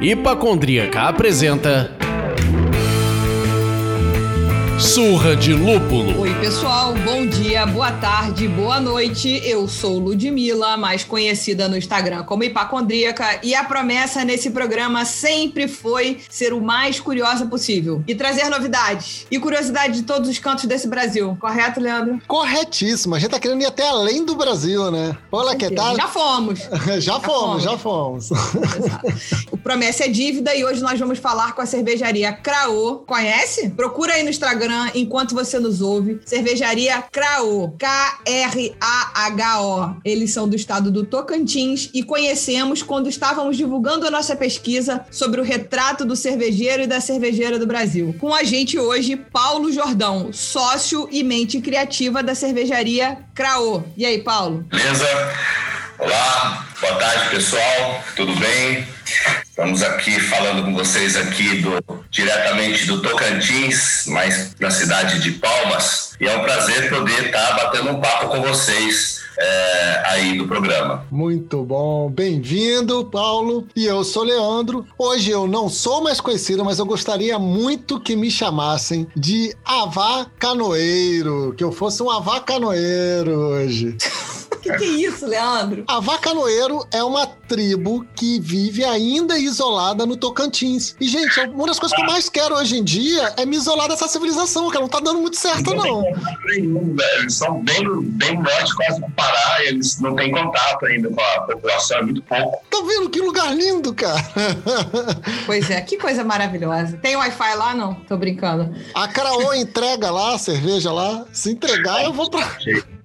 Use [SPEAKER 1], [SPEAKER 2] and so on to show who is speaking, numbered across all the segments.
[SPEAKER 1] Hipacondríaca apresenta Surra de Lúpulo.
[SPEAKER 2] Oi, pessoal. Bom dia, boa tarde, boa noite. Eu sou Ludmilla, mais conhecida no Instagram como Hipacondríaca, e a promessa nesse programa sempre foi ser o mais curiosa possível e trazer novidades e curiosidade de todos os cantos desse Brasil. Correto, Leandro?
[SPEAKER 3] Corretíssimo. A gente tá querendo ir até além do Brasil, né? Olá, que tal?
[SPEAKER 2] Já fomos.
[SPEAKER 3] já, já fomos, fomos, já fomos.
[SPEAKER 2] o Promessa é Dívida e hoje nós vamos falar com a cervejaria Craô. Conhece? Procura aí no Instagram Instagram enquanto você nos ouve. Cervejaria Craô, K-R-A-H-O. Eles são do estado do Tocantins e conhecemos quando estávamos divulgando a nossa pesquisa sobre o retrato do cervejeiro e da cervejeira do Brasil. Com a gente hoje, Paulo Jordão, sócio e mente criativa da cervejaria Craô. E aí, Paulo?
[SPEAKER 4] Beleza? Olá, boa tarde pessoal, tudo bem? Estamos aqui falando com vocês aqui do, diretamente do Tocantins, mas na cidade de Palmas. E é um prazer poder estar batendo um papo com vocês é, aí no programa.
[SPEAKER 3] Muito bom, bem-vindo, Paulo. E eu sou Leandro. Hoje eu não sou mais conhecido, mas eu gostaria muito que me chamassem de Avá Canoeiro, que eu fosse um Avá Canoeiro hoje.
[SPEAKER 2] que, que é isso, Leandro?
[SPEAKER 3] A Vacanoeiro é uma tribo que vive ainda isolada no Tocantins. E, gente, uma das coisas que eu mais quero hoje em dia é me isolar dessa civilização, que não tá dando muito certo, não.
[SPEAKER 4] Nenhum, eles são bem, bem norte, quase do Pará, eles não têm contato ainda com a população, é muito pouco.
[SPEAKER 3] Tá vendo que lugar lindo, cara?
[SPEAKER 2] Pois é, que coisa maravilhosa. Tem Wi-Fi lá, não? Tô brincando.
[SPEAKER 3] A Caraô entrega lá, a cerveja lá. Se entregar, eu vou pra...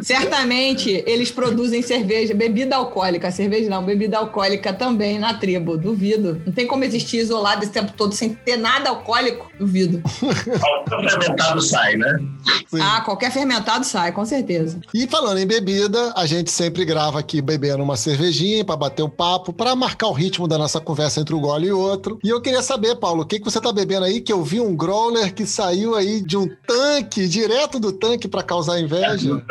[SPEAKER 2] Certamente eles produzem cerveja, bebida alcoólica. Cerveja não, bebida alcoólica também na tribo. Duvido. Não tem como existir isolado esse tempo todo sem ter nada alcoólico. Duvido.
[SPEAKER 4] Qualquer fermentado sai, né?
[SPEAKER 2] Sim. Ah, qualquer fermentado sai, com certeza.
[SPEAKER 3] E falando em bebida, a gente sempre grava aqui bebendo uma cervejinha para bater um papo, para marcar o ritmo da nossa conversa entre um gole e outro. E eu queria saber, Paulo, o que, que você tá bebendo aí? Que eu vi um growler que saiu aí de um tanque, direto do tanque para causar inveja.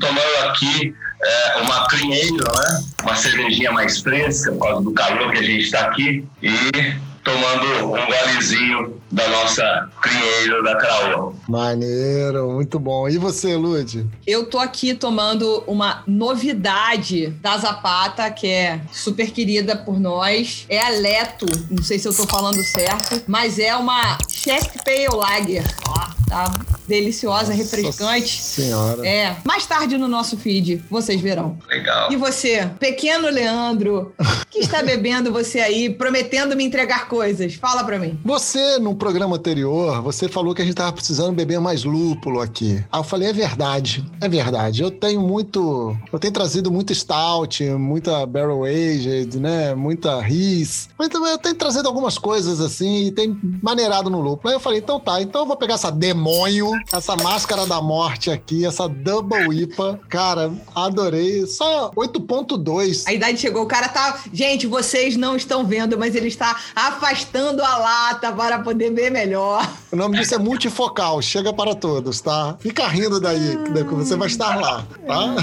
[SPEAKER 4] Tomando aqui é, uma crinheiro, né? Uma cervejinha mais fresca por causa do calor que a gente está aqui. E tomando um golezinho da nossa crinheiro da Craô.
[SPEAKER 3] Maneiro, muito bom. E você, Lud?
[SPEAKER 2] Eu tô aqui tomando uma novidade da Zapata, que é super querida por nós. É a Leto, não sei se eu tô falando certo, mas é uma Chef Pale Lager. Ó, tá deliciosa, Nossa refrescante.
[SPEAKER 3] Senhora.
[SPEAKER 2] É. Mais tarde no nosso feed, vocês verão.
[SPEAKER 4] Legal.
[SPEAKER 2] E você, pequeno Leandro, que está bebendo você aí, prometendo me entregar coisas? Fala pra mim.
[SPEAKER 3] Você, num programa anterior, você falou que a gente tava precisando beber mais lúpulo aqui. Aí eu falei, é verdade, é verdade. Eu tenho muito. Eu tenho trazido muito stout, muita barrel aged, né? Muita ris. Mas eu tenho trazido algumas coisas assim e tem maneirado no lúpulo. Aí eu falei, então tá, então eu vou pegar essa demônio essa máscara da morte aqui, essa Double IPA. Cara, adorei. Só 8.2.
[SPEAKER 2] A idade chegou, o cara tá. Gente, vocês não estão vendo, mas ele está afastando a lata para poder ver melhor.
[SPEAKER 3] O nome disso é multifocal, chega para todos, tá? Fica rindo daí, que você vai estar lá, tá?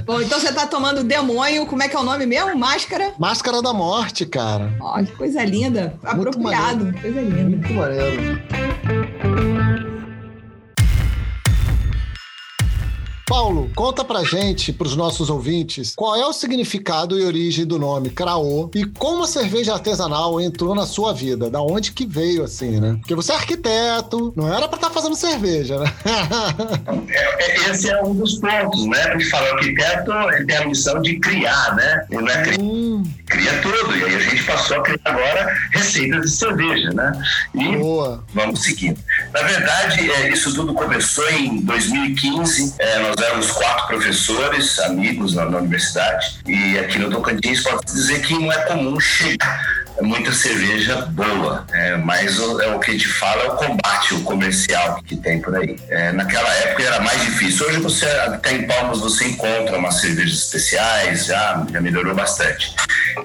[SPEAKER 2] Bom, então você tá tomando demônio, como é que é o nome mesmo? Máscara?
[SPEAKER 3] Máscara da morte, cara.
[SPEAKER 2] Ó, que coisa linda. Muito Apropriado. Maneiro. Coisa linda.
[SPEAKER 3] Muito maneiro. thank you Paulo, conta pra gente, pros nossos ouvintes, qual é o significado e origem do nome Craô e como a cerveja artesanal entrou na sua vida, da onde que veio, assim, né? Porque você é arquiteto, não era pra estar tá fazendo cerveja, né?
[SPEAKER 4] É, é, esse é um dos pontos, né? A gente fala, o arquiteto ele tem a missão de criar, né? Ele não é hum. cria tudo. E aí a gente passou a criar agora receitas de cerveja, né? E Boa. vamos seguindo. Na verdade, é, isso tudo começou em 2015. É, nós éramos quatro professores, amigos na, na universidade, e aqui no Tocantins pode dizer que não é comum chegar muita cerveja boa, é, mas o, é, o que a gente fala é o combate, o comercial que tem por aí. É, naquela época era mais difícil. Hoje você até em Palmas você encontra umas cervejas especiais, já, já melhorou bastante.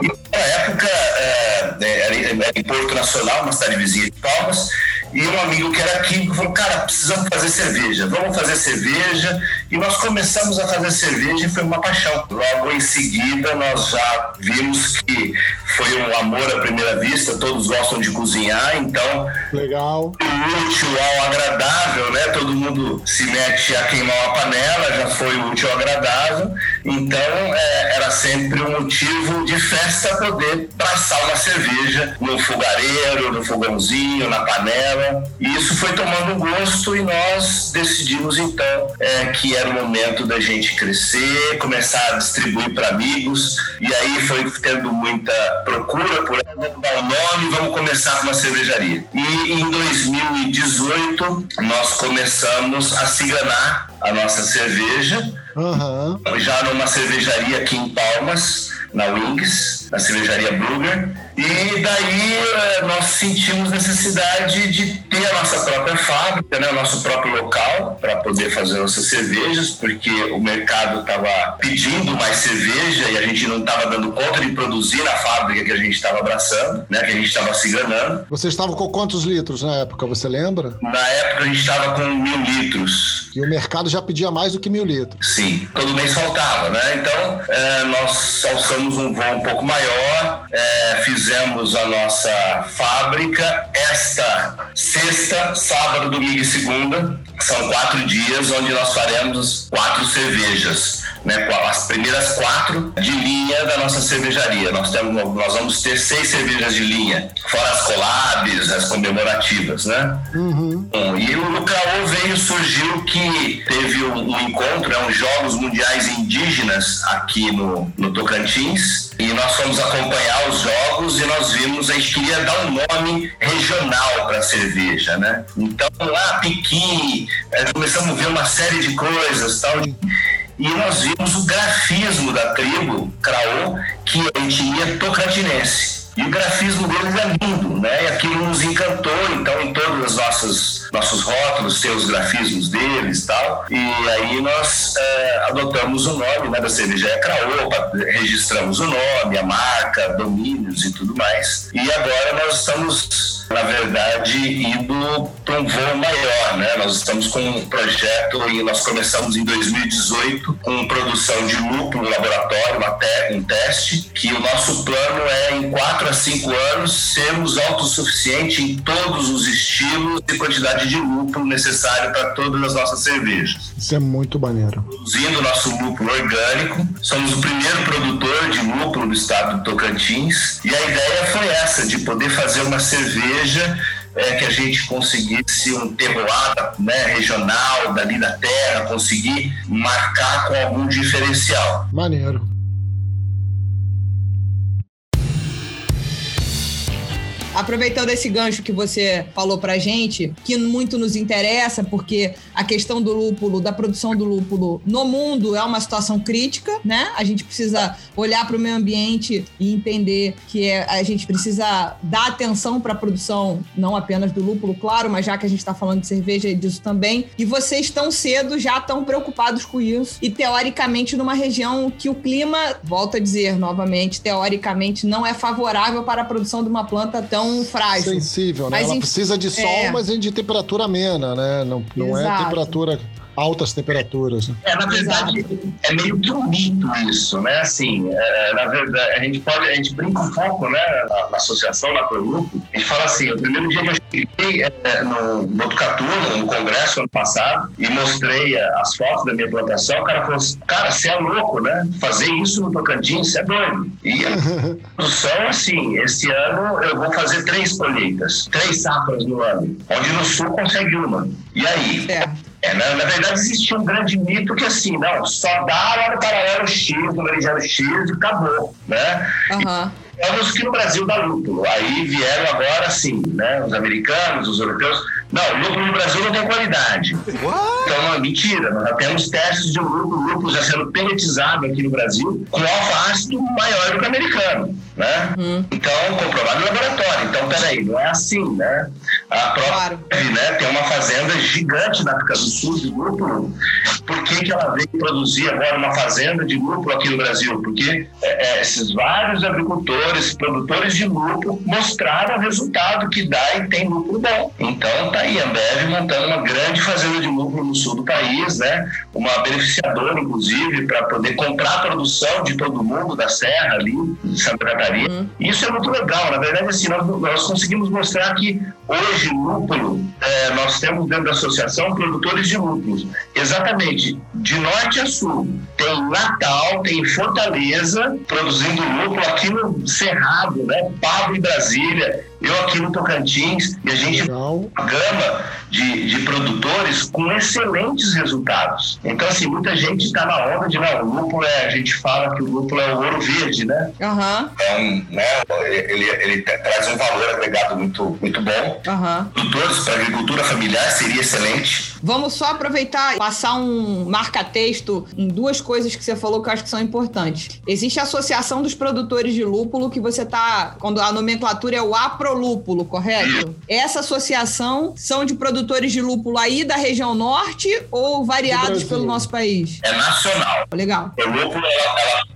[SPEAKER 4] E naquela época é, é era, era em Porto Nacional, uma cidade vizinha de Palmas, e um amigo que era químico falou, cara, precisamos fazer cerveja, vamos fazer cerveja. E nós começamos a fazer cerveja e foi uma paixão. Logo em seguida, nós já vimos que foi um amor à primeira vista, todos gostam de cozinhar, então.
[SPEAKER 3] Legal.
[SPEAKER 4] O útil ao agradável, né? Todo mundo se mete a queimar uma panela, já foi útil ao agradável. Então, é, era sempre um motivo de festa poder passar uma cerveja no fogareiro, no fogãozinho, na panela. E isso foi tomando gosto e nós decidimos, então, é, que era o momento da gente crescer, começar a distribuir para amigos. E aí foi tendo muita procura por vamos dar o nome, vamos começar com uma cervejaria. E em 2018 nós começamos a ciganar a nossa cerveja,
[SPEAKER 3] Uhum.
[SPEAKER 4] já numa cervejaria aqui em Palmas, na Wings, na cervejaria Brugger. E daí eh, nós sentimos necessidade de ter a nossa própria fábrica, né, o nosso próprio local para poder fazer nossas cervejas, porque o mercado estava pedindo mais cerveja e a gente não estava dando conta de produzir na fábrica que a gente estava abraçando, né, que a gente estava se ganhando.
[SPEAKER 3] Vocês estavam com quantos litros na época, você lembra?
[SPEAKER 4] Na época a gente estava com mil litros.
[SPEAKER 3] E o mercado já pedia mais do que mil litros.
[SPEAKER 4] Sim, todo mês faltava, né? Então, é, nós alçamos um voo um pouco maior, é, fizemos a nossa fábrica esta sexta, sábado, domingo e segunda. São quatro dias onde nós faremos quatro cervejas, né? As primeiras quatro de linha da nossa cervejaria. Nós, temos, nós vamos ter seis cervejas de linha, fora as collabs, as comemorativas, né? Bom, e o Lucaô veio, surgiu que teve um, um encontro, é uns Jogos Mundiais Indígenas aqui no, no Tocantins. E nós fomos acompanhar os jogos e nós vimos, a gente queria dar um nome regional para a cerveja, né? Então lá, Piqui, eh, começamos a ver uma série de coisas tal. E nós vimos o grafismo da tribo Craô, que é a etnia tocantinense. E o grafismo deles é lindo, né? E aquilo nos encantou, então em todos os nossos, nossos rótulos tem os grafismos deles e tal. E aí nós é, adotamos o nome né, da cervejaria Craô, registramos o nome, a marca, domínios e tudo mais. E agora nós estamos, na verdade, indo para um voo maior, né? Nós estamos com um projeto e nós começamos em 2018 com produção de lúpulo no laboratório, te um teste, que o nosso plano é em quatro a cinco anos sermos autossuficientes em todos os estilos e quantidade de lúpulo necessário para todas as nossas cervejas.
[SPEAKER 3] Isso é muito maneiro.
[SPEAKER 4] Produzindo nosso lúpulo orgânico, somos o primeiro produtor de lúpulo do estado do Tocantins e a ideia foi essa, de poder fazer uma cerveja é, que a gente conseguisse um terroir né, regional dali da terra, conseguir marcar com algum diferencial.
[SPEAKER 3] Maneiro.
[SPEAKER 2] Aproveitando esse gancho que você falou pra gente, que muito nos interessa, porque a questão do lúpulo, da produção do lúpulo no mundo é uma situação crítica, né? A gente precisa olhar para o meio ambiente e entender que é, a gente precisa dar atenção para a produção, não apenas do lúpulo, claro, mas já que a gente está falando de cerveja e disso também. E vocês tão cedo já estão preocupados com isso. E teoricamente, numa região que o clima, volto a dizer novamente, teoricamente não é favorável para a produção de uma planta tão frágil.
[SPEAKER 3] Sensível, né?
[SPEAKER 2] Mas
[SPEAKER 3] Ela
[SPEAKER 2] em-
[SPEAKER 3] precisa de sol,
[SPEAKER 2] é.
[SPEAKER 3] mas de temperatura amena, né? Não, não é temperatura, altas temperaturas. né?
[SPEAKER 4] É, na verdade, é meio que um mito isso, né? Assim, é, na verdade, a gente pode, a gente brinca um pouco, né? Na, na associação, na Prolupo, a gente fala assim, o primeiro dia que eu cheguei é, no Botucatu, no congresso ano passado, e mostrei as fotos da minha plantação, o cara falou assim, cara, você é louco, né? Fazer isso no Tocantins, você é doido. E a produção, assim, esse ano eu vou fazer três colheitas, três safras no ano, onde no sul consegue uma. E aí?
[SPEAKER 2] Certo.
[SPEAKER 4] É, na, na verdade, existia um grande mito que assim, não, só dá no paralelo X, no meridiano X e acabou, né?
[SPEAKER 2] Aham.
[SPEAKER 4] Temos que no Brasil dá lúpulo. Aí vieram agora, sim, né? Os americanos, os europeus. Não, lúpulo no Brasil não tem qualidade. Então, não, mentira. Nós já temos testes de lúpulo, lúpulo já sendo pelletizado aqui no Brasil, com alfa ácido maior do que o americano, né? Então, comprovado no laboratório. Então, peraí, não é assim, né? A própria, claro. né, tem uma fazenda gigante na África do Sul de lúpulo. Por que, que ela veio produzir agora uma fazenda de lúpulo aqui no Brasil? Porque é, é, esses vários agricultores, produtores de lúpulo, mostraram o resultado que dá e tem lúpulo bom. Então tá aí a Ambev montando uma grande fazenda de lúpulo no sul do país, né? Uma beneficiadora, inclusive, para poder comprar a produção de todo mundo da Serra ali, de Santa Catarina. Uhum. Isso é muito legal. Na verdade, assim, nós, nós conseguimos mostrar que hoje lúpulo, é, nós temos dentro da associação produtores de lúpulos. Exatamente, de norte a sul. Tem Natal, tem Fortaleza, produzindo lúpulo aqui no Cerrado, né? Pablo em Brasília, eu aqui no Tocantins, e a gente Legal. uma gama de, de produtores com excelentes resultados. Então, assim, muita gente está na onda de, não, o lúpulo é, a gente fala que o lúpulo é o ouro verde, né?
[SPEAKER 2] Uhum.
[SPEAKER 4] É um, né, ele, ele traz um valor agregado muito, muito bom.
[SPEAKER 2] Uhum.
[SPEAKER 4] Produtores para agricultura familiar seria excelente.
[SPEAKER 2] Vamos só aproveitar e passar um marca-texto em duas coisas que você falou que eu acho que são importantes. Existe a Associação dos Produtores de Lúpulo, que você tá, quando a nomenclatura é o Aprolúpulo, correto? Essa associação são de produtores de lúpulo aí da região norte ou variados pelo nosso país?
[SPEAKER 4] É nacional.
[SPEAKER 2] Legal.
[SPEAKER 4] O lúpulo,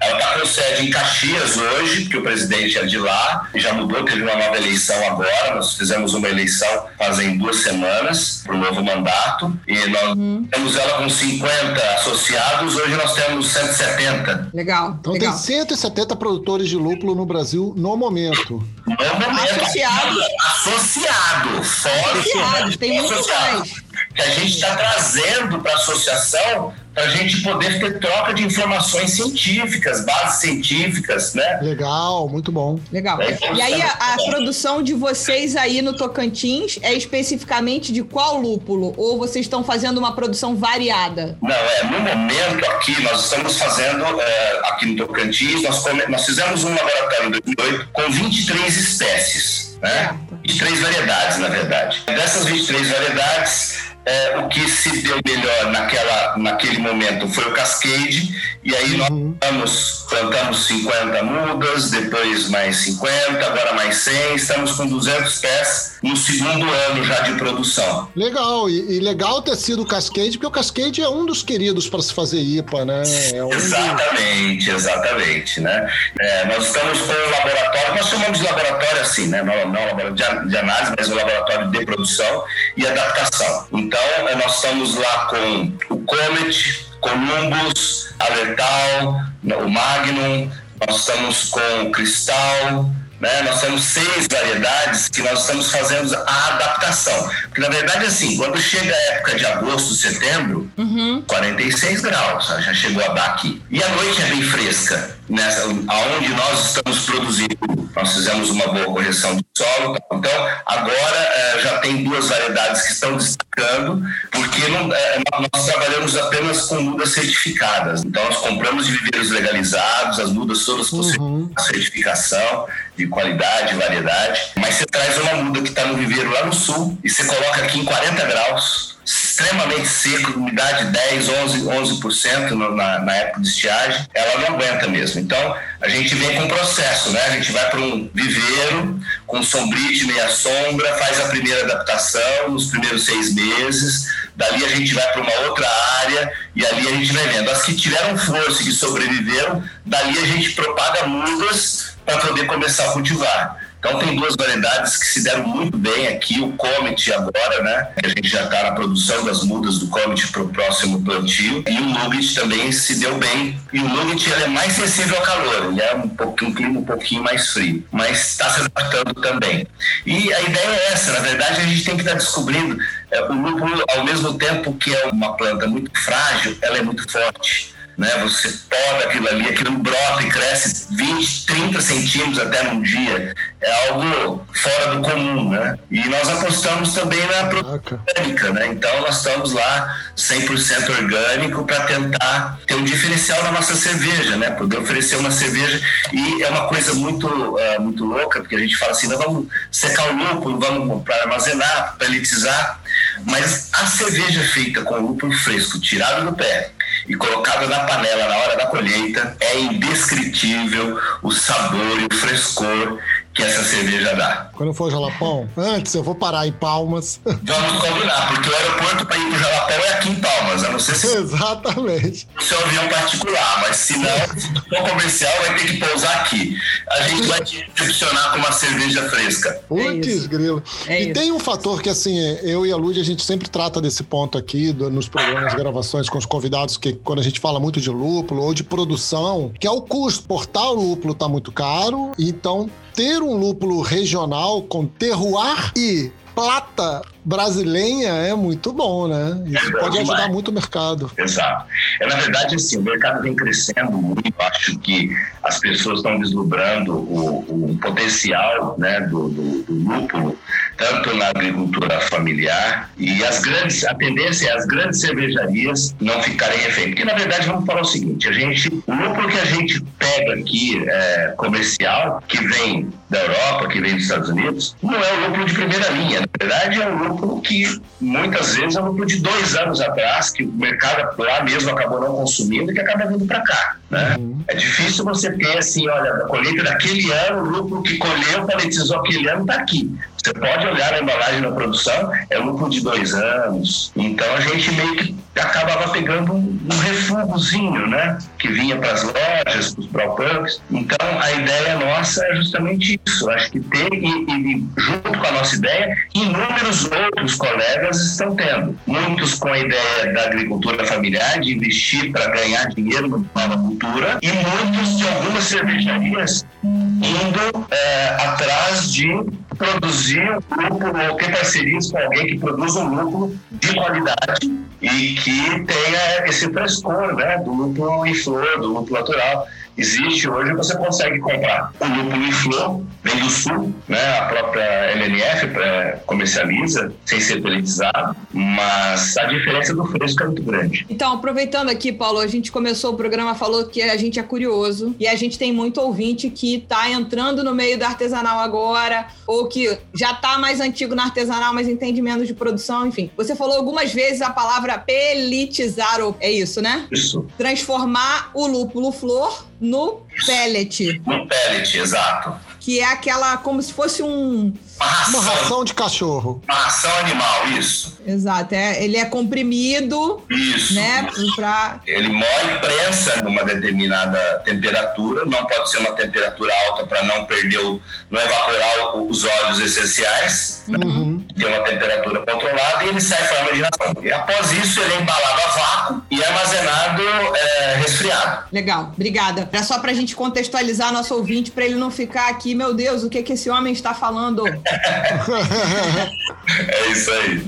[SPEAKER 4] ela está com sede em Caxias hoje, que o presidente é de lá, já mudou, teve uma nova eleição agora, nós fizemos uma eleição fazem duas semanas para o novo mandato e nós uhum. temos ela com 50 associados, hoje nós temos 170.
[SPEAKER 2] Legal.
[SPEAKER 3] Então
[SPEAKER 2] legal.
[SPEAKER 3] tem 170 produtores de lúpulo no Brasil no momento.
[SPEAKER 4] No momento.
[SPEAKER 2] Associados.
[SPEAKER 4] Associado. Fora
[SPEAKER 2] associados, tem muito mais.
[SPEAKER 4] Que a gente está trazendo para a associação para a gente poder ter troca de informações científicas, bases científicas, né?
[SPEAKER 3] Legal, muito bom.
[SPEAKER 2] Legal. É, e aí a, a produção de vocês aí no Tocantins é especificamente de qual lúpulo? Ou vocês estão fazendo uma produção variada?
[SPEAKER 4] Não, é no momento aqui nós estamos fazendo é, aqui no Tocantins nós, come, nós fizemos um laboratório em 2008 com 23 espécies, né? 23 variedades, na verdade. Dessas 23 variedades é, o que se deu melhor naquela, naquele momento foi o Cascade, e aí nós uhum. plantamos, plantamos 50 mudas, depois mais 50, agora mais 100, estamos com 200 pés no segundo ano já de produção.
[SPEAKER 3] Legal, e, e legal ter sido o Cascade, porque o Cascade é um dos queridos para se fazer IPA, né? É um
[SPEAKER 4] exatamente, exatamente, né? É, nós estamos com um laboratório, nós chamamos de laboratório assim, né? Não, não laboratório de, análise, mas um laboratório de produção e adaptação. Então, é, nós estamos lá com o Comet, Columbus, Alertal, o Magnum, nós estamos com o Cristal, né? Nós temos seis variedades que nós estamos fazendo a adaptação. Porque, na verdade, assim, quando chega a época de agosto, setembro, uhum. 46 graus, já chegou a dar aqui. E a noite é bem fresca, nessa, aonde nós estamos produzindo. Nós fizemos uma boa correção de solo. Então, agora é, já tem duas variedades que estão destacando, porque não, é, nós trabalhamos apenas com mudas certificadas. Então, nós compramos de viveiros legalizados, as mudas todas com uhum. certificação de qualidade, variedade, mas você traz uma muda que está no viveiro lá no sul e você coloca aqui em 40 graus, extremamente seco, umidade 10, 11, 11% no, na, na época de estiagem, ela não aguenta mesmo. Então, a gente vem com um processo, né? A gente vai para um viveiro com sombrite, meia sombra, faz a primeira adaptação nos primeiros seis meses, dali a gente vai para uma outra área e ali a gente vai vendo. As que tiveram força e que sobreviveram, dali a gente propaga mudas para poder começar a cultivar. Então tem duas variedades que se deram muito bem aqui, o Comet agora, né? A gente já está na produção das mudas do Comet para o próximo plantio. E o Nugget também se deu bem. E o Nugget ele é mais sensível ao calor, ele é um, pouquinho, um clima um pouquinho mais frio, mas está se adaptando também. E a ideia é essa, na verdade a gente tem que estar tá descobrindo é, o lúpulo, ao mesmo tempo que é uma planta muito frágil, ela é muito forte né? Você poda aquilo ali, aquilo brota e cresce 20, 30 centímetros até num dia. É algo fora do comum, né? E nós apostamos também na produção orgânica, né? Então nós estamos lá 100% orgânico para tentar ter um diferencial na nossa cerveja, né? Poder oferecer uma cerveja e é uma coisa muito uh, muito louca, porque a gente fala assim, nós vamos secar o lúpulo, vamos para armazenar, para elitizar, mas a cerveja feita com lúpulo fresco, tirado do pé, e colocado na panela na hora da colheita, é indescritível o sabor e o frescor que essa cerveja dá.
[SPEAKER 3] Quando eu for ao Jalapão, antes eu vou parar em Palmas.
[SPEAKER 4] Vamos combinar, porque o aeroporto para ir pro Jalapão é aqui em Palmas. A não ser se
[SPEAKER 3] Exatamente.
[SPEAKER 4] o seu avião particular, mas se não, se for comercial, vai ter que pousar aqui. A gente vai te recepcionar com uma cerveja fresca.
[SPEAKER 3] Putz,
[SPEAKER 2] isso.
[SPEAKER 3] grilo.
[SPEAKER 2] É
[SPEAKER 3] e
[SPEAKER 2] isso.
[SPEAKER 3] tem um fator que, assim, eu e a Lud, a gente sempre trata desse ponto aqui, do- nos programas, gravações com os convidados, que quando a gente fala muito de lúpulo ou de produção, que é o custo. Portar o lúpulo tá muito caro, então ter um lúpulo regional com terroir e plata brasileira é muito bom, né? Isso
[SPEAKER 4] É
[SPEAKER 3] pode ajudar
[SPEAKER 4] demais.
[SPEAKER 3] muito o mercado.
[SPEAKER 4] Exato. É, na verdade, assim, o mercado vem crescendo muito. Acho que as pessoas estão vislumbrando o, o potencial né, do, do, do lúpulo, tanto na agricultura familiar e as grandes, a tendência é as grandes cervejarias não ficarem refém. Porque, na verdade, vamos falar o seguinte, a gente, o lúpulo que a gente pega aqui, é, comercial, que vem da Europa, que vem dos Estados Unidos, não é o lúpulo de primeira linha. Na verdade, é um lúpulo que muitas vezes é um lúpulo de dois anos atrás, que o mercado lá mesmo acabou não consumindo e que acaba vindo para cá. Né? É difícil você ter assim, olha, a colheita daquele ano, o lúpulo que colheu, paletizou aquele ano, está aqui. Você pode olhar na embalagem da produção, é lúpulo de dois anos. Então a gente meio que acabava pegando um, um refúgiozinho, né? Que vinha para as lojas, para os brewpubs. Então a ideia nossa é justamente isso. Acho que ter, e, e junto com a nossa ideia, inúmeros outros colegas estão tendo. Muitos com a ideia da agricultura familiar, de investir para ganhar dinheiro na cultura, e muitos de algumas cervejarias indo é, atrás de produzir lúpulo ou ter parcerias com alguém que produz um lúpulo de qualidade e que tenha esse frescor né, do lúpulo em flor, do lúpulo natural. Existe hoje, você consegue comprar o lúpulo em flor, vem do sul, né, a própria LNF é, comercializa, sem ser pelletizado, mas a diferença do fresco é muito grande.
[SPEAKER 2] Então, aproveitando aqui, Paulo, a gente começou o programa, falou que a gente é curioso e a gente tem muito ouvinte que está entrando no meio do artesanal agora, ou que já está mais antigo no artesanal, mas entende menos de produção, enfim. Você falou algumas vezes a palavra pelletizar, ou- é isso, né?
[SPEAKER 4] Isso.
[SPEAKER 2] Transformar o lúpulo flor no pellet,
[SPEAKER 4] No pellet, exato.
[SPEAKER 2] que é aquela, como se fosse um.
[SPEAKER 4] Uma ração,
[SPEAKER 3] Uma ração de cachorro.
[SPEAKER 4] uma ração animal, isso.
[SPEAKER 2] Exato, é, ele é comprimido,
[SPEAKER 4] Isso.
[SPEAKER 2] né? Pra,
[SPEAKER 4] Ele moe e prensa numa determinada temperatura, não pode ser uma temperatura alta para não perder, o, não evaporar o- os óleos essenciais,
[SPEAKER 3] Uhum.
[SPEAKER 4] tem uma temperatura controlada e ele sai forma de ração. E após isso, ele é embalado a vácuo e armazenado é, resfriado.
[SPEAKER 2] Legal, obrigada. Era só pra gente contextualizar nosso ouvinte, pra ele não ficar aqui, meu Deus, o que que esse homem está falando?
[SPEAKER 4] É isso aí.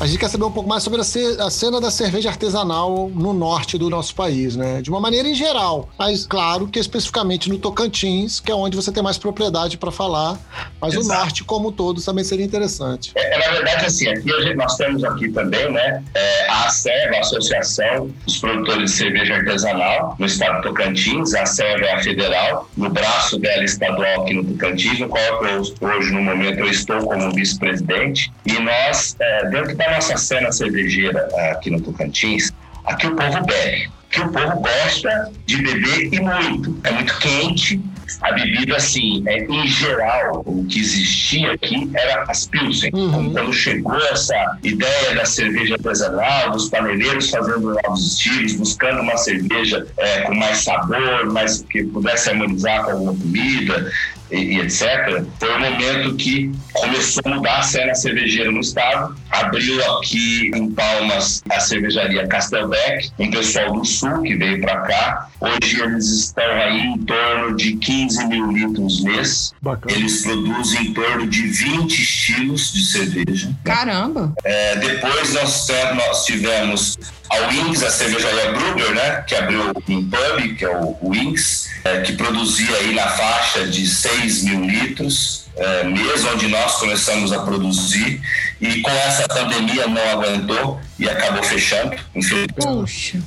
[SPEAKER 3] A gente quer saber um pouco mais sobre a, ce- a cena da cerveja artesanal no norte do nosso país, né? De uma maneira em geral. Mas, claro, que especificamente no Tocantins, que é onde você tem mais propriedade para falar. Mas o
[SPEAKER 4] Exato.
[SPEAKER 3] norte, como um todo, também seria interessante.
[SPEAKER 4] É, na verdade, assim, aqui gente- nós temos aqui também, né, é, a ACEV, a Associação dos Produtores de Cerveja Artesanal, no estado do Tocantins, a ACEV é a federal, no braço dela estadual aqui no Tocantins, no qual eu, hoje, no momento, eu estou como vice-presidente, e nós, é, dentro da nossa cena cervejeira aqui no Tocantins, aqui o povo bebe, que o povo gosta de beber e muito. É muito quente, a bebida, assim, é, em geral, o que existia aqui era as Pilsen.
[SPEAKER 3] Uhum.
[SPEAKER 4] Quando chegou essa ideia da cerveja artesanal, dos paneleiros fazendo novos estilos, buscando uma cerveja é, com mais sabor, mais que pudesse harmonizar com alguma comida, e, e etc. Foi o momento que começou a mudar a cena cervejeira no estado. Abriu aqui em Palmas a cervejaria Castelbeck, um pessoal do sul que veio para cá. Hoje eles estão aí em torno de 15 mil litros mês.
[SPEAKER 3] Bacana.
[SPEAKER 4] Eles produzem em torno de 20 estilos de cerveja.
[SPEAKER 2] Caramba!
[SPEAKER 4] É, depois nós, nós tivemos a Wings, a cervejaria Brugger, né, que abriu um pub, que é o Wings, é, que produzia aí na faixa de 6 mil litros, é, mês onde nós começamos a produzir, e com essa pandemia não aguentou e acabou fechando, infelizmente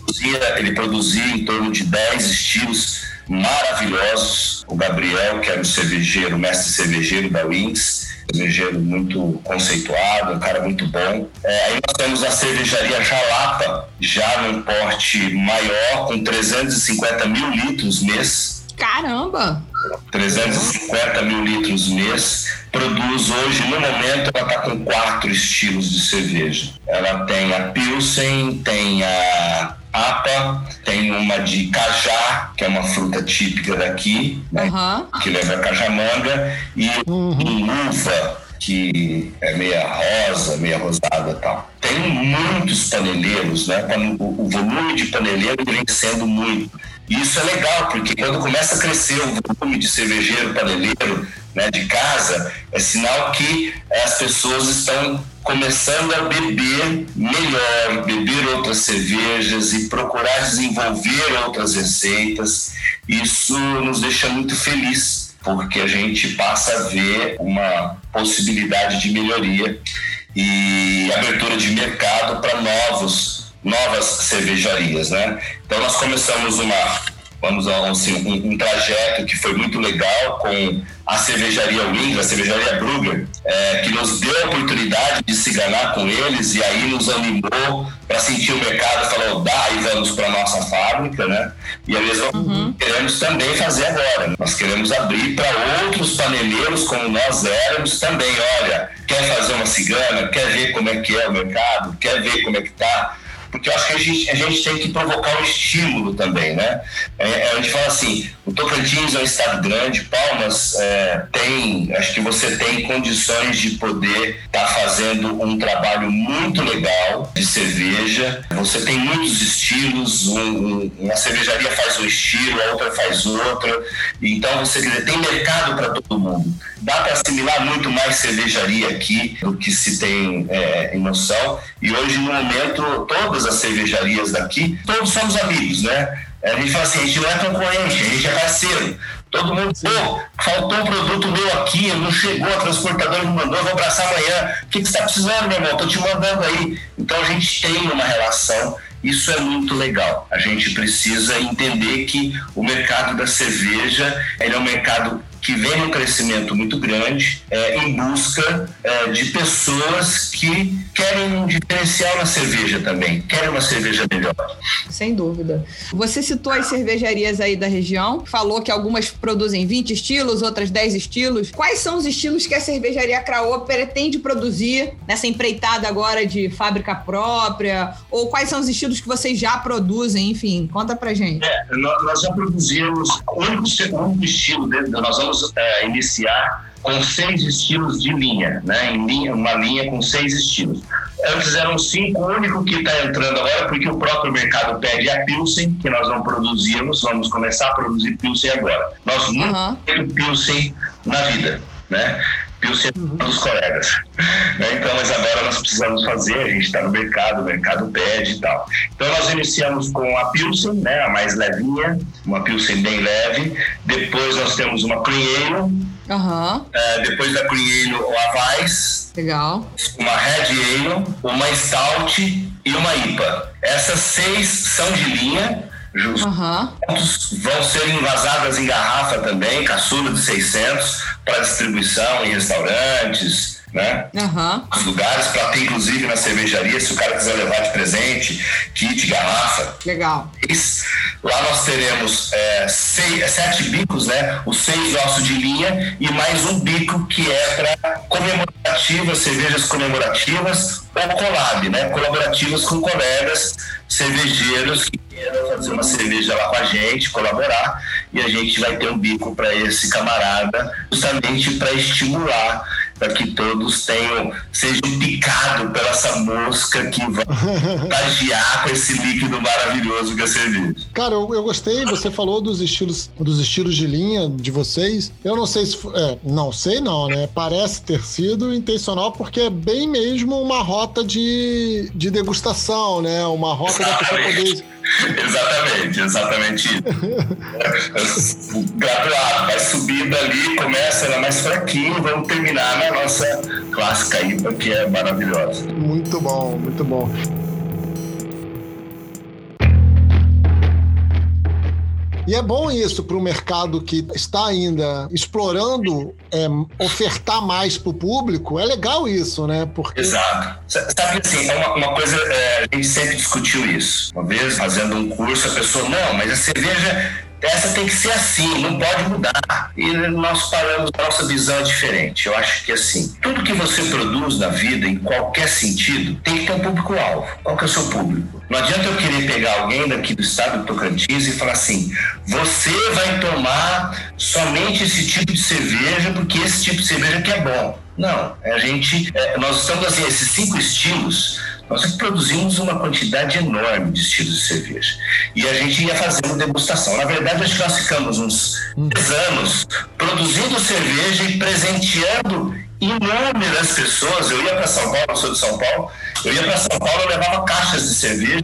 [SPEAKER 4] ele produzia em torno de 10 estilos maravilhosos. O Gabriel, que era o cervejeiro, o mestre cervejeiro da Wings, cervejeiro muito conceituado, um cara muito bom. É, aí nós temos a cervejaria Jalapa, já num porte maior, com 350 mil litros mês.
[SPEAKER 2] Caramba!
[SPEAKER 4] 350 mil litros mês. Produz hoje, no momento, ela está com quatro estilos de cerveja. Ela tem a Pilsen, tem a APA, tem uma de cajá, que é uma fruta típica daqui, né,
[SPEAKER 2] Uhum.
[SPEAKER 4] que leva cajamanga, e um uva, que é meia rosa, meia rosada e tal. Tem muitos paneleiros, né? o volume de paneleiro vem sendo muito. E isso é legal, porque quando começa a crescer o volume de cervejeiro paneleiro né, de casa, é sinal que as pessoas estão começando a beber melhor, beber outras cervejas e procurar desenvolver outras receitas. Isso nos deixa muito feliz, porque a gente passa a ver uma possibilidade de melhoria e abertura de mercado para novos novas cervejarias, né? Então nós começamos uma vamos assim, um, um trajeto que foi muito legal com a cervejaria Wing, a cervejaria Brugger, é, que nos deu a oportunidade de se ganhar com eles e aí nos animou para sentir o mercado, falou, dá e vamos para nossa fábrica, né? E a mesma
[SPEAKER 2] Uhum.
[SPEAKER 4] queremos também fazer agora. Nós queremos abrir para outros paneleiros como nós éramos também. Olha, quer fazer uma cigana, quer ver como é que é o mercado, quer ver como é que tá porque eu acho que a gente, a gente tem que provocar um estímulo também, né? É, é, a gente fala assim, o Tocantins é um estado grande, Palmas é, tem, acho que você tem condições de poder estar fazendo um trabalho muito legal de cerveja. Você tem muitos estilos, um, um, uma cervejaria faz um estilo, a outra faz outro. Então você dizer, tem mercado para todo mundo. Dá para assimilar muito mais cervejaria aqui do que se tem é, em noção. E hoje, no momento, todas as cervejarias daqui, todos somos amigos, né? A gente fala assim, a gente não é concorrente, a gente é parceiro. Todo mundo, pô, faltou um produto meu aqui, não chegou, a transportadora me mandou, vou abraçar amanhã. O que, que você está precisando, meu irmão? Estou te mandando aí. Então a gente tem uma relação, isso é muito legal. A gente precisa entender que o mercado da cerveja ele é um mercado que vem num crescimento muito grande é, em busca é, de pessoas que querem um diferencial na cerveja também, querem uma cerveja melhor.
[SPEAKER 2] Sem dúvida. Você citou as cervejarias aí da região, falou que algumas produzem 20 estilos, outras 10 estilos. Quais são os estilos que a cervejaria Craô pretende produzir nessa empreitada agora de fábrica própria? Ou quais são os estilos que vocês já produzem? Enfim, conta pra gente.
[SPEAKER 4] É, nós, já produzimos o único, único estilo, dentro, nós vamos é, iniciar com seis estilos de linha, né? Em linha, uma linha com seis estilos. Antes eram cinco, o único que está entrando agora, porque o próprio mercado pede a Pilsen, que nós não produzimos, vamos começar a produzir Pilsen agora. Nós nunca
[SPEAKER 2] Aham.
[SPEAKER 4] temos Pilsen na vida, né? Pilsen é um dos colegas. Né? Então, mas agora nós precisamos fazer, a gente está no mercado, o mercado pede e tal. Então, nós iniciamos com a Pilsen, né? a mais levinha, uma Pilsen bem leve. Depois nós temos uma Clean Ale,
[SPEAKER 2] Aham,
[SPEAKER 4] eh, depois da Clean Ale, o Avais,
[SPEAKER 2] legal.
[SPEAKER 4] uma Red Ale, uma Stout e uma IPA. Essas seis são de linha, justo pontos vão ser envasadas em garrafa também, caçula de 600, para distribuição em restaurantes, né?
[SPEAKER 2] aham.
[SPEAKER 4] Os lugares, para ter inclusive na cervejaria, se o cara quiser levar de presente, kit, garrafa.
[SPEAKER 2] Legal.
[SPEAKER 4] Lá nós teremos é, seis, sete bicos, né? Os seis nossos de linha e mais um bico que é para comemorativas, cervejas comemorativas ou collab, né? Colaborativas com colegas cervejeiros que queiram fazer uma cerveja lá com a gente, colaborar e a gente vai ter um bico para esse camarada, justamente para estimular para que todos tenham sejam picados pela essa mosca que vai contagiar com esse líquido maravilhoso que é cerveja.
[SPEAKER 3] Cara, eu, eu gostei, você falou dos estilos, dos estilos de linha de vocês. Eu não sei se. É, não sei, não, né? Parece ter sido intencional, porque é bem mesmo uma rota de, de degustação, né? Uma rota da pessoa poder.
[SPEAKER 4] Exatamente, exatamente isso. Graduado, vai subindo ali, começa ela mais fraquinho, vamos terminar na nossa clássica IPA, que é maravilhosa.
[SPEAKER 3] Muito bom, muito bom. E é bom isso para o mercado que está ainda explorando é, ofertar mais para o público. É legal isso, né?
[SPEAKER 4] Porque... Exato. Sabe assim, é uma, uma coisa, é, a gente sempre discutiu isso. Uma vez fazendo um curso, a pessoa, não, mas a cerveja essa tem que ser assim, não pode mudar. E nós paramos, nossa visão é diferente. Eu acho que assim, tudo que você produz na vida, em qualquer sentido, tem que ter um público-alvo. Qual que é o seu público? Não adianta eu querer pegar alguém daqui do estado do Tocantins e falar assim: você vai tomar somente esse tipo de cerveja, porque esse tipo de cerveja que é bom. Não, a gente, é, nós estamos assim, esses cinco estilos nós produzimos uma quantidade enorme de estilos de cerveja. E a gente ia fazendo degustação. Na verdade, acho que nós ficamos uns 10 anos produzindo cerveja e presenteando inúmeras pessoas. Eu ia para São Paulo, eu sou de São Paulo, eu ia para São Paulo, eu levava caixas de cerveja,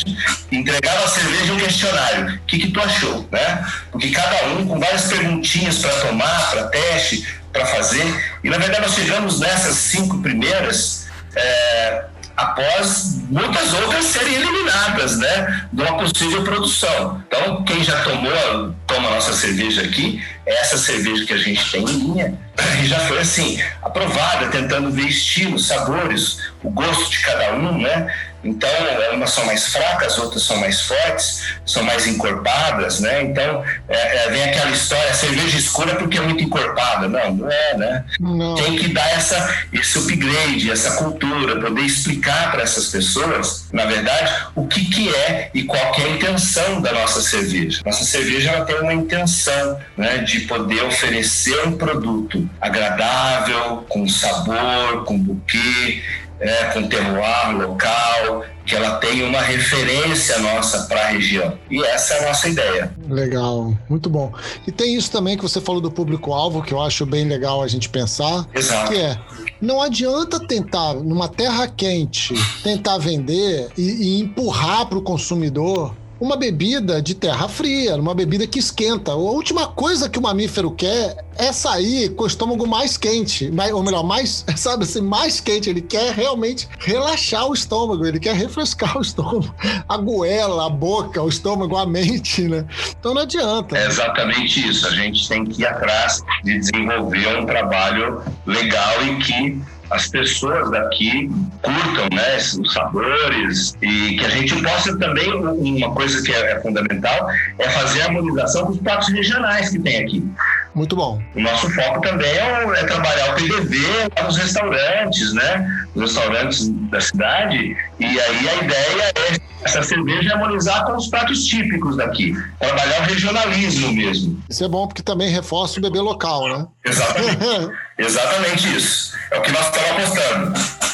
[SPEAKER 4] entregava a cerveja e um questionário. O que, que tu achou? Né? Porque cada um com várias perguntinhas para tomar, para teste, para fazer. E na verdade nós chegamos nessas cinco primeiras. É, após muitas outras serem eliminadas, né, de uma possível produção. Então, quem já tomou, toma nossa cerveja aqui, essa cerveja que a gente tem em linha, e já foi assim, aprovada, tentando ver estilos, sabores, o gosto de cada um, né? Então, umas são mais fracas, outras são mais fortes, são mais encorpadas, né? Então, é, é, vem aquela história, cerveja escura porque é muito encorpada. Não, não é, né? Não. Tem que dar essa, esse upgrade, essa cultura, poder explicar para essas pessoas, na verdade, o que, que é e qual é a intenção da nossa cerveja. Nossa cerveja ela tem uma intenção né, de poder oferecer um produto agradável, com sabor, com buquê, é, com terroir local, que ela tenha uma referência nossa para a região. E essa é a nossa ideia.
[SPEAKER 3] Legal, muito bom. E tem isso também que você falou do público-alvo, que eu acho bem legal a gente pensar,
[SPEAKER 4] Exato.
[SPEAKER 3] que é não adianta tentar, numa terra quente, tentar vender e, e empurrar para o consumidor uma bebida de terra fria, uma bebida que esquenta. A última coisa que o mamífero quer é sair com o estômago mais quente, ou melhor, mais, sabe assim, mais quente. Ele quer realmente relaxar o estômago, ele quer refrescar o estômago, a goela, a boca, o estômago, a mente, né? Então não adianta.
[SPEAKER 4] É exatamente isso. A gente tem que ir atrás de desenvolver um trabalho legal e que as pessoas daqui curtam né, os sabores e que a gente possa também, uma coisa que é, é fundamental, é fazer a harmonização dos pratos regionais que tem aqui.
[SPEAKER 3] Muito bom.
[SPEAKER 4] O nosso foco também é, é trabalhar o PDV lá nos restaurantes, né? Nos restaurantes da cidade. E aí a ideia é essa cerveja harmonizar com os pratos típicos daqui. Trabalhar o regionalismo mesmo.
[SPEAKER 3] Isso é bom porque também reforça o bebê local, né?
[SPEAKER 4] Exatamente. Exatamente isso. É o que nós estamos apostando.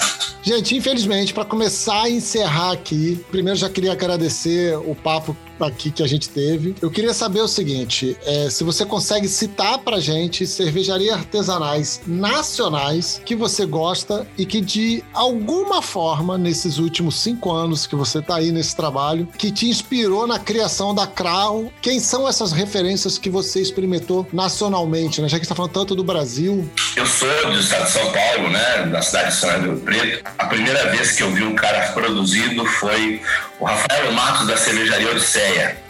[SPEAKER 3] Gente, infelizmente, para começar a encerrar aqui, primeiro já queria agradecer o papo aqui que a gente teve. Eu queria saber o seguinte: é, se você consegue citar pra gente cervejarias artesanais nacionais que você gosta e que de alguma forma, nesses últimos cinco anos que você tá aí nesse trabalho, que te inspirou na criação da Crown, quem são essas referências que você experimentou nacionalmente, né? Já que está falando tanto do Brasil.
[SPEAKER 4] Eu sou do estado de São Paulo, né? Da cidade de São Paulo Preto. A primeira vez que eu vi um cara produzido foi o Rafael Matos da cervejaria Odisseia.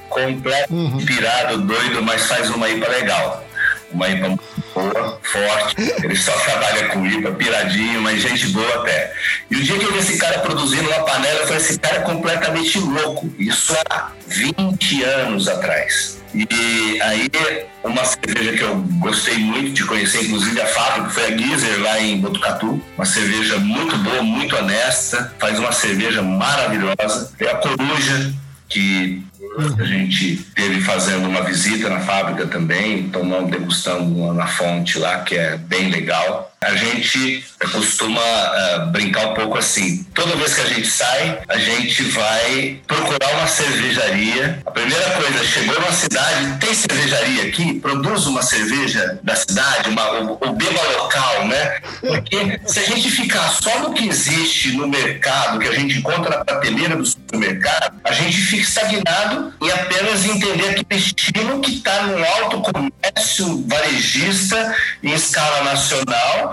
[SPEAKER 4] Completo, uhum. pirado, doido, mas faz uma IPA legal. Uma IPA boa, forte. Ele só trabalha com IPA, piradinho, mas gente boa até. E o dia que eu vi esse cara produzindo uma panela, eu falei: esse cara é completamente louco. Isso há 20 anos atrás. E aí, uma cerveja que eu gostei muito de conhecer, inclusive a fábrica, foi a Gizer lá em Botucatu. Uma cerveja muito boa, muito honesta, faz uma cerveja maravilhosa. Tem a Coruja, que a gente teve fazendo uma visita na fábrica também, tomando, degustando na fonte lá, que é bem legal. A gente costuma uh, brincar um pouco assim. Toda vez que a gente sai, a gente vai procurar uma cervejaria. A primeira coisa, chegou numa cidade, tem cervejaria aqui? Produz uma cerveja da cidade, uma, o, o beba local, né? Porque se a gente ficar só no que existe no mercado, que a gente encontra na prateleira do supermercado, a gente fica estagnado e apenas entender aquele estilo que está no alto comércio varejista em escala nacional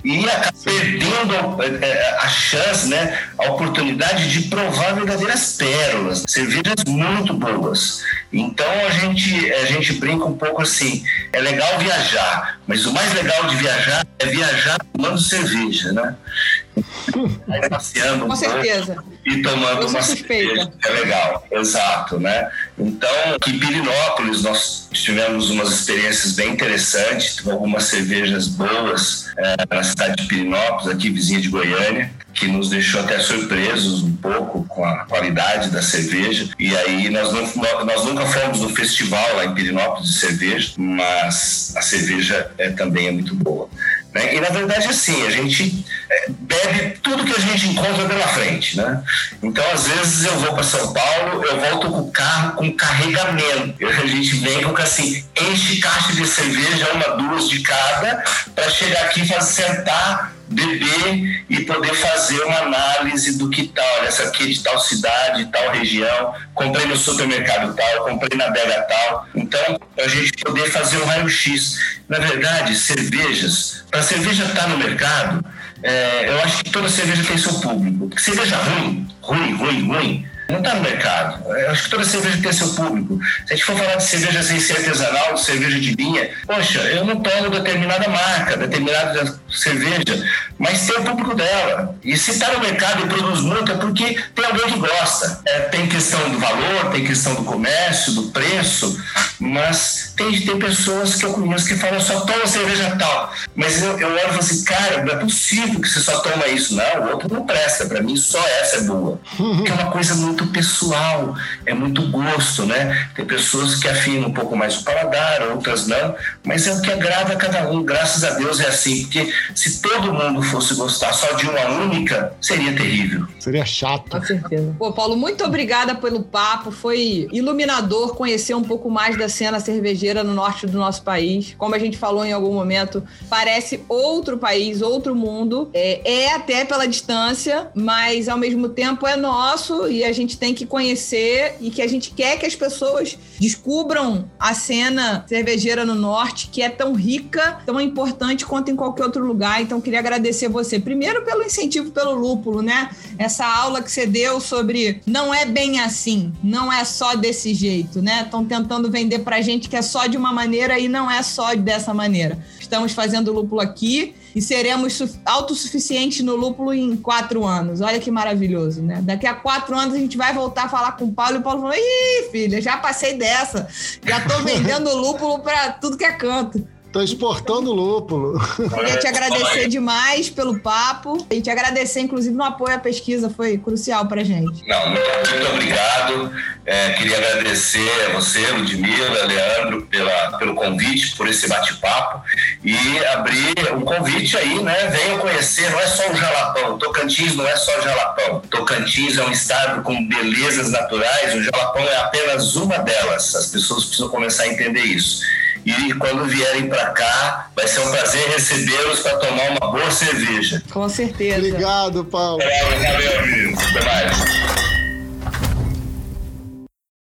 [SPEAKER 4] e acaba perdendo é, é, a chance, né, a oportunidade de provar verdadeiras pérolas, cervejas muito boas. Então a gente, a gente brinca um pouco assim, é legal viajar, mas o mais legal de viajar é viajar tomando cerveja, né?
[SPEAKER 2] Aí passeando Com certeza.
[SPEAKER 4] e tomando uma cerveja. É legal, exato, né? Então, aqui em Pirinópolis nós tivemos umas experiências bem interessantes, algumas cervejas boas é, na cidade de Pirinópolis, aqui vizinha de Goiânia que nos deixou até surpresos um pouco com a qualidade da cerveja. E aí nós, não, nós nunca fomos no festival lá em Pirinópolis de cerveja, mas a cerveja é, também é muito boa. Né? E na verdade, assim, a gente é, bebe tudo que a gente encontra pela frente. Né? Então, às vezes, eu vou para São Paulo, eu volto com o carro com carregamento. A gente vem com assim, enche caixa de cerveja, uma, duas de cada, para chegar aqui e sentar beber e poder fazer uma análise do que tal, olha, essa aqui é de tal cidade, tal região, comprei no supermercado tal, comprei na adega tal. Então, a gente poder fazer um raio-x. Na verdade, cervejas, para a cerveja estar tá no mercado, é, eu acho que toda cerveja tem seu público. Cerveja ruim, ruim, ruim, ruim, não está no mercado. Eu acho que toda cerveja tem seu público. Se a gente for falar de cerveja sem ser artesanal, de cerveja de linha, poxa, eu não tomo determinada marca, determinada cerveja, mas tem o público dela. E se está no mercado e produz muito, é porque tem alguém que gosta. É, tem questão do valor, tem questão do comércio, do preço, mas tem, tem pessoas que eu conheço que falam só toma cerveja tal. Mas eu, eu olho e falo assim, cara, não é possível que você só toma isso. Não, o outro não presta. Para mim, só essa é boa. Porque é uma coisa muito pessoal, é muito gosto, né? Tem pessoas que afinam um pouco mais o paladar, outras não, mas é o que agrada a cada um. Graças a Deus é assim, porque se todo mundo fosse gostar só de uma única, seria terrível.
[SPEAKER 3] Seria chato.
[SPEAKER 2] Com certeza. Pô, Paulo, muito obrigada pelo papo. Foi iluminador conhecer um pouco mais da cena cervejeira no norte do nosso país. Como a gente falou em algum momento, parece outro país, outro mundo. É, é até pela distância, mas ao mesmo tempo é nosso e a gente tem que conhecer e que a gente quer que as pessoas descubram a cena cervejeira no norte, que é tão rica, tão importante quanto em qualquer outro lugar. Então, queria agradecer você, primeiro, pelo incentivo pelo lúpulo, né? Essa aula que você deu sobre não é bem assim, não é só desse jeito, né? Estão tentando vender pra gente que é só de uma maneira e não é só dessa maneira. Estamos fazendo lúpulo aqui e seremos autossuficientes no lúpulo em quatro anos. Olha que maravilhoso, né? Daqui a quatro anos a gente vai voltar a falar com o Paulo e o Paulo falou: ih, filha, já passei dessa. Já tô vendendo lúpulo para tudo que é canto.
[SPEAKER 3] Tô exportando lúpulo.
[SPEAKER 2] Queria te agradecer demais pelo papo e te agradecer, inclusive, no apoio à pesquisa, foi crucial pra gente.
[SPEAKER 4] Não, muito, muito obrigado. É, queria agradecer a você, Ludmila, Leandro, pela, pelo convite, por esse bate-papo e abrir um convite aí, né? Venham conhecer, não é só o Jalapão. Tocantins não é só Jalapão. Tocantins é um estado com belezas naturais, o Jalapão é apenas uma delas. As pessoas precisam começar a entender isso e quando vierem para cá, vai ser um prazer recebê-los para tomar uma boa cerveja.
[SPEAKER 2] Com certeza.
[SPEAKER 3] Obrigado, Paulo.
[SPEAKER 4] Valeu, valeu, amigo. Até mais.